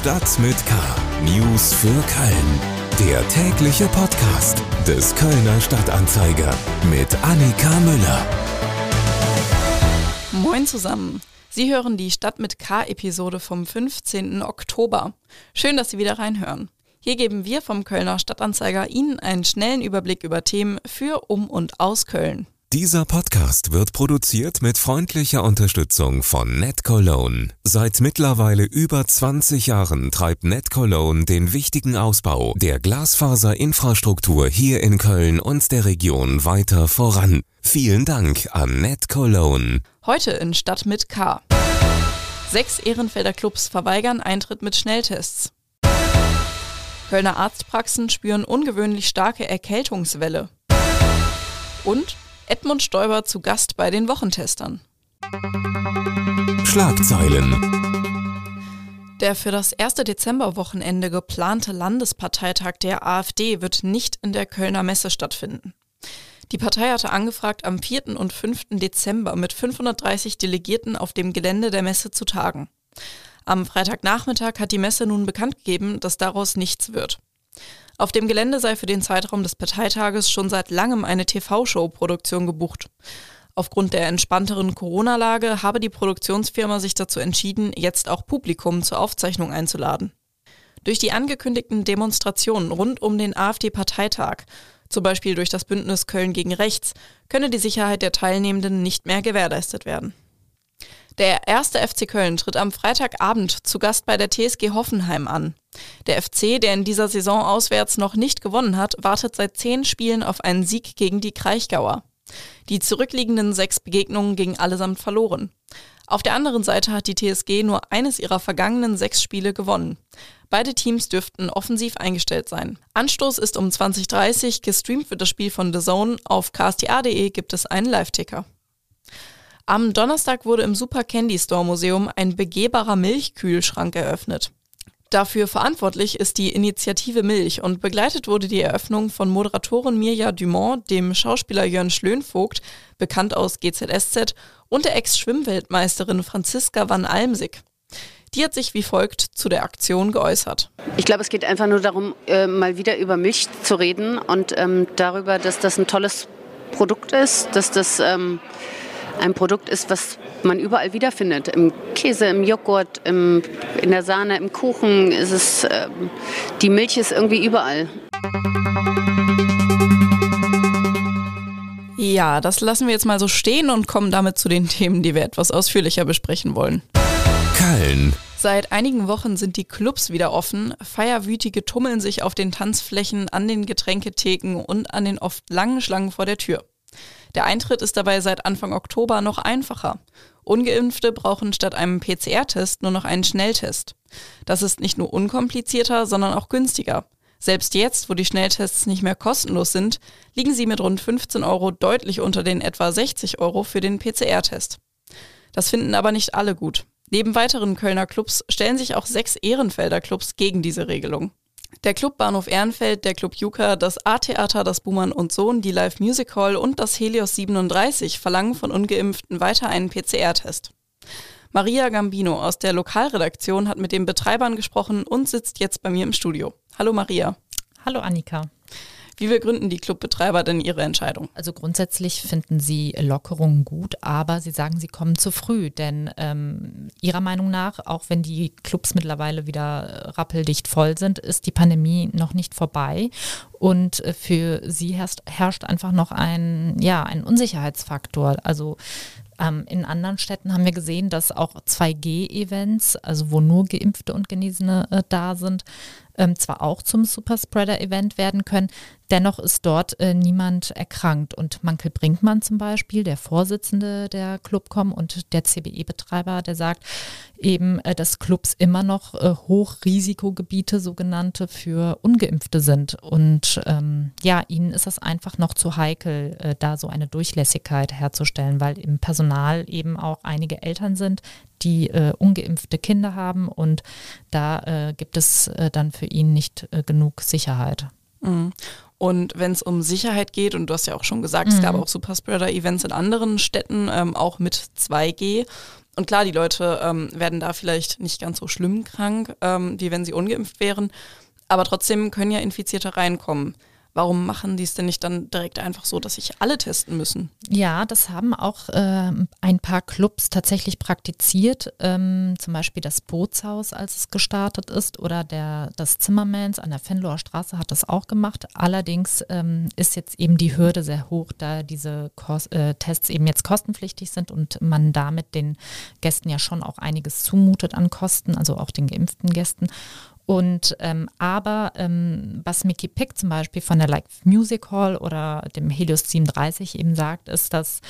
Stadt mit K. News für Köln. Der tägliche Podcast des Kölner Stadtanzeiger mit Annika Müller. Moin zusammen. Sie hören die Stadt mit K-Episode vom 15. Oktober. Schön, dass Sie wieder reinhören. Hier geben wir vom Kölner Stadtanzeiger Ihnen einen schnellen Überblick über Themen für, um und aus Köln. Dieser Podcast wird produziert mit freundlicher Unterstützung von NetCologne. Seit mittlerweile über 20 Jahren treibt NetCologne den wichtigen Ausbau der Glasfaserinfrastruktur hier in Köln und der Region weiter voran. Vielen Dank an NetCologne. Heute in Stadt mit K. Sechs Ehrenfelder Clubs verweigern Eintritt mit Schnelltests. Kölner Arztpraxen spüren ungewöhnlich starke Erkältungswelle. Und Edmund Stoiber zu Gast bei den Wochentestern. Schlagzeilen. Der für das erste Dezemberwochenende geplante Landesparteitag der AfD wird nicht in der Kölner Messe stattfinden. Die Partei hatte angefragt, am 4. und 5. Dezember mit 530 Delegierten auf dem Gelände der Messe zu tagen. Am Freitagnachmittag hat die Messe nun bekannt gegeben, dass daraus nichts wird. Auf dem Gelände sei für den Zeitraum des Parteitages schon seit langem eine TV-Show-Produktion gebucht. Aufgrund der entspannteren Corona-Lage habe die Produktionsfirma sich dazu entschieden, jetzt auch Publikum zur Aufzeichnung einzuladen. Durch die angekündigten Demonstrationen rund um den AfD-Parteitag, zum Beispiel durch das Bündnis Köln gegen Rechts, könne die Sicherheit der Teilnehmenden nicht mehr gewährleistet werden. Der erste FC Köln tritt am Freitagabend zu Gast bei der TSG Hoffenheim an. Der FC, der in dieser Saison auswärts noch nicht gewonnen hat, wartet seit zehn Spielen auf einen Sieg gegen die Kraichgauer. Die zurückliegenden sechs Begegnungen gingen allesamt verloren. Auf der anderen Seite hat die TSG nur eines ihrer vergangenen sechs Spiele gewonnen. Beide Teams dürften offensiv eingestellt sein. Anstoß ist um 2030, gestreamt wird das Spiel von The Zone. Auf ksta.de gibt es einen Live-Ticker. Am Donnerstag wurde im Super Candy Store Museum ein begehbarer Milchkühlschrank eröffnet. Dafür verantwortlich ist die Initiative Milch und begleitet wurde die Eröffnung von Moderatorin Mirja Dumont, dem Schauspieler Jörn Schlönvogt, bekannt aus GZSZ, und der Ex-Schwimmweltmeisterin Franziska van Almsig. Die hat sich wie folgt zu der Aktion geäußert. Ich glaube, es geht einfach nur darum, äh, mal wieder über Milch zu reden und ähm, darüber, dass das ein tolles Produkt ist, dass das ähm, ein Produkt ist, was man überall wiederfindet. Im Käse, im Joghurt, im, in der Sahne, im Kuchen ist es, äh, die Milch ist irgendwie überall. Ja, das lassen wir jetzt mal so stehen und kommen damit zu den Themen, die wir etwas ausführlicher besprechen wollen. Köln. Seit einigen Wochen sind die Clubs wieder offen. Feierwütige tummeln sich auf den Tanzflächen, an den Getränketheken und an den oft langen Schlangen vor der Tür. Der Eintritt ist dabei seit Anfang Oktober noch einfacher. Ungeimpfte brauchen statt einem PCR-Test nur noch einen Schnelltest. Das ist nicht nur unkomplizierter, sondern auch günstiger. Selbst jetzt, wo die Schnelltests nicht mehr kostenlos sind, liegen sie mit rund 15 Euro deutlich unter den etwa 60 Euro für den PCR-Test. Das finden aber nicht alle gut. Neben weiteren Kölner Clubs stellen sich auch sechs Ehrenfelder Clubs gegen diese Regelung. Der Club Bahnhof Ehrenfeld, der Club Juka, das A-Theater, das Buhmann und Sohn, die Live Music Hall und das Helios 37 verlangen von Ungeimpften weiter einen PCR-Test. Maria Gambino aus der Lokalredaktion hat mit den Betreibern gesprochen und sitzt jetzt bei mir im Studio. Hallo Maria. Hallo Annika. Wie begründen die Clubbetreiber denn ihre Entscheidung? Also grundsätzlich finden sie Lockerungen gut, aber sie sagen, sie kommen zu früh, denn ähm, ihrer Meinung nach, auch wenn die Clubs mittlerweile wieder rappeldicht voll sind, ist die Pandemie noch nicht vorbei und äh, für sie herrscht, herrscht einfach noch ein, ja, ein Unsicherheitsfaktor. Also ähm, in anderen Städten haben wir gesehen, dass auch 2G-Events, also wo nur Geimpfte und Genesene äh, da sind, ähm, zwar auch zum Superspreader-Event werden können, dennoch ist dort äh, niemand erkrankt. Und Mankel Brinkmann zum Beispiel, der Vorsitzende der Clubcom und der CBE-Betreiber, der sagt eben, äh, dass Clubs immer noch äh, Hochrisikogebiete, sogenannte, für Ungeimpfte sind. Und ähm, ja, ihnen ist das einfach noch zu heikel, äh, da so eine Durchlässigkeit herzustellen, weil im Personal eben auch einige Eltern sind, die äh, ungeimpfte Kinder haben und da äh, gibt es äh, dann für ihn nicht äh, genug Sicherheit. Mhm. Und wenn es um Sicherheit geht, und du hast ja auch schon gesagt, mhm. es gab auch Superspreader-Events in anderen Städten, ähm, auch mit 2G. Und klar, die Leute ähm, werden da vielleicht nicht ganz so schlimm krank, ähm, wie wenn sie ungeimpft wären. Aber trotzdem können ja Infizierte reinkommen. Warum machen die es denn nicht dann direkt einfach so, dass sich alle testen müssen? Ja, das haben auch äh, ein paar Clubs tatsächlich praktiziert. Ähm, zum Beispiel das Bootshaus, als es gestartet ist, oder der, das Zimmermans an der Fenloher Straße hat das auch gemacht. Allerdings ähm, ist jetzt eben die Hürde sehr hoch, da diese Kost, äh, Tests eben jetzt kostenpflichtig sind und man damit den Gästen ja schon auch einiges zumutet an Kosten, also auch den geimpften Gästen. Und ähm, aber ähm, was Mickey Pick zum Beispiel von der Like Music Hall oder dem Helios 37 eben sagt, ist, dass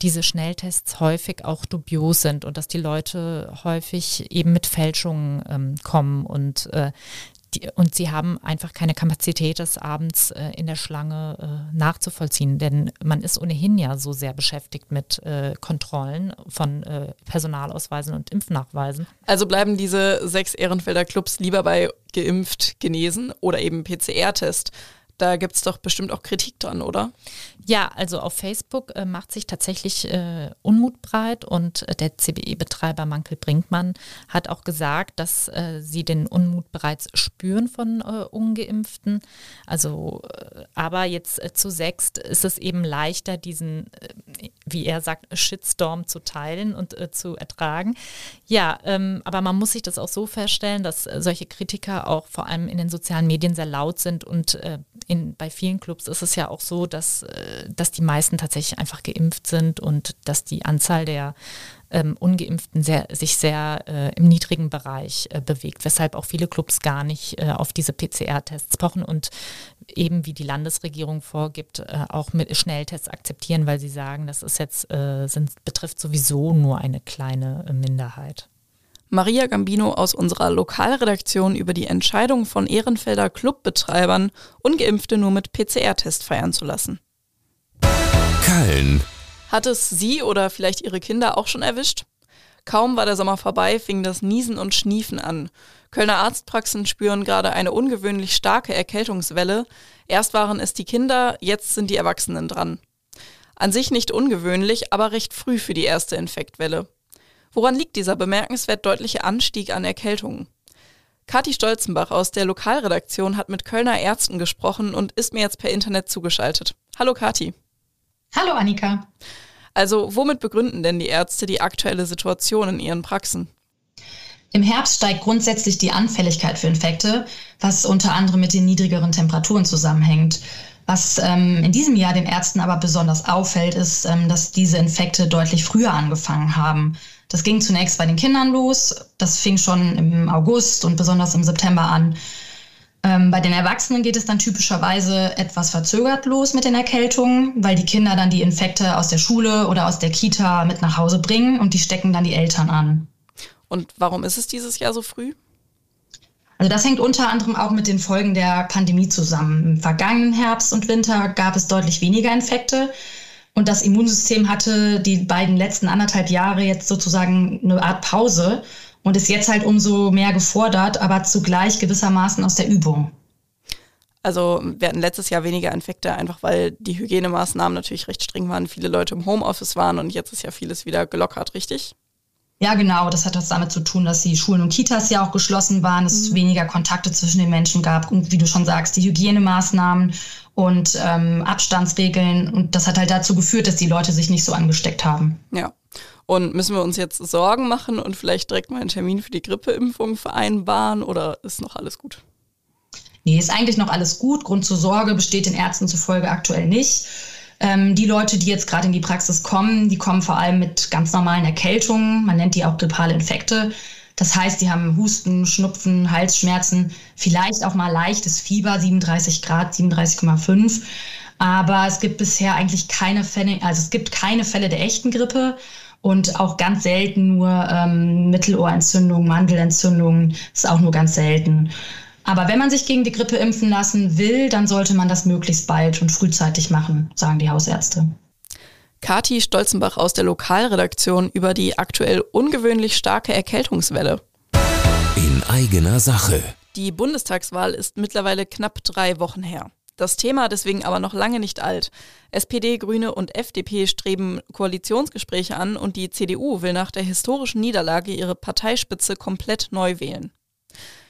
diese Schnelltests häufig auch dubios sind und dass die Leute häufig eben mit Fälschungen ähm, kommen und äh, und sie haben einfach keine Kapazität, das abends äh, in der Schlange äh, nachzuvollziehen, denn man ist ohnehin ja so sehr beschäftigt mit äh, Kontrollen von äh, Personalausweisen und Impfnachweisen. Also bleiben diese sechs Ehrenfelder Clubs lieber bei geimpft, genesen oder eben PCR-Test. Da gibt es doch bestimmt auch Kritik dran, oder? Ja, also auf Facebook äh, macht sich tatsächlich äh, Unmut breit und äh, der CBE-Betreiber Mankel Brinkmann hat auch gesagt, dass äh, sie den Unmut bereits spüren von äh, Ungeimpften. Also, äh, aber jetzt zu sechst ist es eben leichter, diesen, wie er sagt, Shitstorm zu teilen und zu ertragen. Ja, ähm, aber man muss sich das auch so feststellen, dass solche Kritiker auch vor allem in den sozialen Medien sehr laut sind und in, bei vielen Clubs ist es ja auch so, dass, äh, dass die meisten tatsächlich einfach geimpft sind und dass die Anzahl der ähm, Ungeimpften sehr, sich sehr äh, im niedrigen Bereich äh, bewegt, weshalb auch viele Clubs gar nicht äh, auf diese PCR-Tests pochen und eben wie die Landesregierung vorgibt, äh, auch mit Schnelltests akzeptieren, weil sie sagen, das ist jetzt, äh, sind, betrifft sowieso nur eine kleine Minderheit. Maria Gambino aus unserer Lokalredaktion über die Entscheidung von Ehrenfelder Clubbetreibern, Ungeimpfte nur mit PCR-Test feiern zu lassen. Köln. Hat es Sie oder vielleicht Ihre Kinder auch schon erwischt? Kaum war der Sommer vorbei, fing das Niesen und Schniefen an. Kölner Arztpraxen spüren gerade eine ungewöhnlich starke Erkältungswelle. Erst waren es die Kinder, jetzt sind die Erwachsenen dran. An sich nicht ungewöhnlich, aber recht früh für die erste Infektwelle. Woran liegt dieser bemerkenswert deutliche Anstieg an Erkältungen? Kathi Stolzenbach aus der Lokalredaktion hat mit Kölner Ärzten gesprochen und ist mir jetzt per Internet zugeschaltet. Hallo Kathi. Hallo Annika. Also womit begründen denn die Ärzte die aktuelle Situation in ihren Praxen? Im Herbst steigt grundsätzlich die Anfälligkeit für Infekte, was unter anderem mit den niedrigeren Temperaturen zusammenhängt. Was ähm, in diesem Jahr den Ärzten aber besonders auffällt, ist, ähm, dass diese Infekte deutlich früher angefangen haben. Das ging zunächst bei den Kindern los. Das fing schon im August und besonders im September an. Ähm, bei den Erwachsenen geht es dann typischerweise etwas verzögert los mit den Erkältungen, weil die Kinder dann die Infekte aus der Schule oder aus der Kita mit nach Hause bringen und die stecken dann die Eltern an. Und warum ist es dieses Jahr so früh? Also das hängt unter anderem auch mit den Folgen der Pandemie zusammen. Im vergangenen Herbst und Winter gab es deutlich weniger Infekte. Und das Immunsystem hatte die beiden letzten anderthalb Jahre jetzt sozusagen eine Art Pause und ist jetzt halt umso mehr gefordert, aber zugleich gewissermaßen aus der Übung. Also wir hatten letztes Jahr weniger Infekte, einfach weil die Hygienemaßnahmen natürlich recht streng waren, viele Leute im Homeoffice waren und jetzt ist ja vieles wieder gelockert, richtig? Ja, genau. Das hat was damit zu tun, dass die Schulen und Kitas ja auch geschlossen waren, es mhm. weniger Kontakte zwischen den Menschen gab und wie du schon sagst, die Hygienemaßnahmen und ähm, Abstandsregeln. Und das hat halt dazu geführt, dass die Leute sich nicht so angesteckt haben. Ja. Und müssen wir uns jetzt Sorgen machen und vielleicht direkt mal einen Termin für die Grippeimpfung vereinbaren oder ist noch alles gut? Nee, ist eigentlich noch alles gut. Grund zur Sorge besteht den Ärzten zufolge aktuell nicht. Ähm, die Leute, die jetzt gerade in die Praxis kommen, die kommen vor allem mit ganz normalen Erkältungen. Man nennt die auch grippale Infekte. Das heißt, die haben Husten, Schnupfen, Halsschmerzen, vielleicht auch mal leichtes Fieber, 37 Grad, 37,5. Aber es gibt bisher eigentlich keine Fälle, also es gibt keine Fälle der echten Grippe und auch ganz selten nur ähm, Mittelohrentzündungen, Mandelentzündungen, ist auch nur ganz selten. Aber wenn man sich gegen die Grippe impfen lassen will, dann sollte man das möglichst bald und frühzeitig machen, sagen die Hausärzte. Kati Stolzenbach aus der Lokalredaktion über die aktuell ungewöhnlich starke Erkältungswelle. In eigener Sache. Die Bundestagswahl ist mittlerweile knapp drei Wochen her. Das Thema deswegen aber noch lange nicht alt. SPD, Grüne und FDP streben Koalitionsgespräche an und die CDU will nach der historischen Niederlage ihre Parteispitze komplett neu wählen.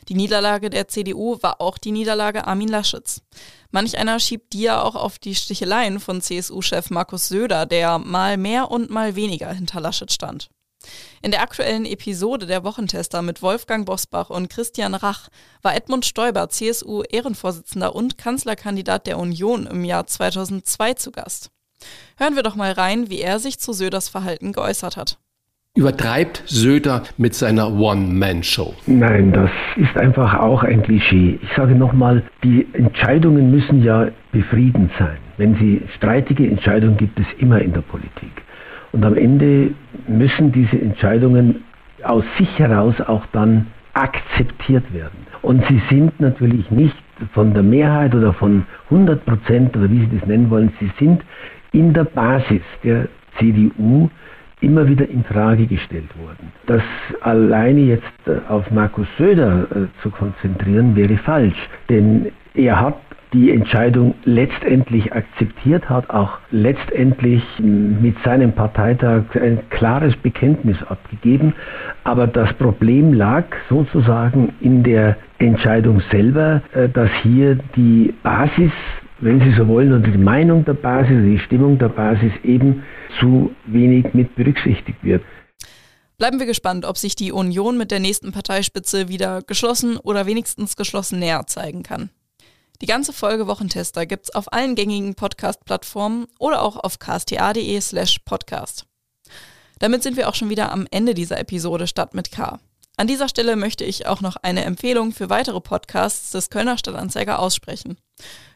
Die Niederlage der CDU war auch die Niederlage Armin Laschets. Manch einer schiebt die ja auch auf die Sticheleien von CSU-Chef Markus Söder, der mal mehr und mal weniger hinter Laschet stand. In der aktuellen Episode der Wochentester mit Wolfgang Bosbach und Christian Rach war Edmund Stoiber, CSU-Ehrenvorsitzender und Kanzlerkandidat der Union im Jahr 2002 zu Gast. Hören wir doch mal rein, wie er sich zu Söders Verhalten geäußert hat. Übertreibt Söder mit seiner One-Man-Show? Nein, das ist einfach auch ein Klischee. Ich sage nochmal, die Entscheidungen müssen ja befriedend sein. Wenn sie streitige Entscheidungen gibt es immer in der Politik. Und am Ende müssen diese Entscheidungen aus sich heraus auch dann akzeptiert werden. Und sie sind natürlich nicht von der Mehrheit oder von 100 Prozent oder wie Sie das nennen wollen, sie sind in der Basis der CDU immer wieder in Frage gestellt worden. Das alleine jetzt äh, auf Markus Söder äh, zu konzentrieren wäre falsch, denn er hat die Entscheidung letztendlich akzeptiert hat, auch letztendlich mit seinem Parteitag ein klares Bekenntnis abgegeben. Aber das Problem lag sozusagen in der Entscheidung selber, äh, dass hier die Basis, wenn Sie so wollen, oder die Meinung der Basis, die Stimmung der Basis eben zu wenig mit berücksichtigt wird. Bleiben wir gespannt, ob sich die Union mit der nächsten Parteispitze wieder geschlossen oder wenigstens geschlossen näher zeigen kann. Die ganze Folge Wochentester gibt's auf allen gängigen Podcast-Plattformen oder auch auf ksta.de slash podcast. Damit sind wir auch schon wieder am Ende dieser Episode Stadt mit K. An dieser Stelle möchte ich auch noch eine Empfehlung für weitere Podcasts des Kölner Stadtanzeiger aussprechen.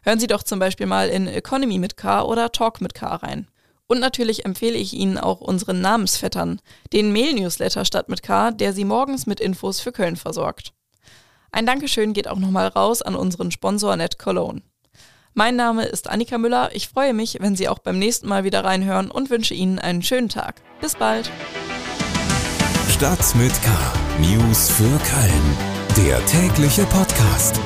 Hören Sie doch zum Beispiel mal in Economy mit K oder Talk mit K rein. Und natürlich empfehle ich Ihnen auch unseren Namensvettern, den Mail-Newsletter Stadt mit K, der Sie morgens mit Infos für Köln versorgt. Ein Dankeschön geht auch nochmal raus an unseren Sponsor Net Cologne. Mein Name ist Annika Müller. Ich freue mich, wenn Sie auch beim nächsten Mal wieder reinhören und wünsche Ihnen einen schönen Tag. Bis bald. Stadt mit K. News für Köln. Der tägliche Podcast.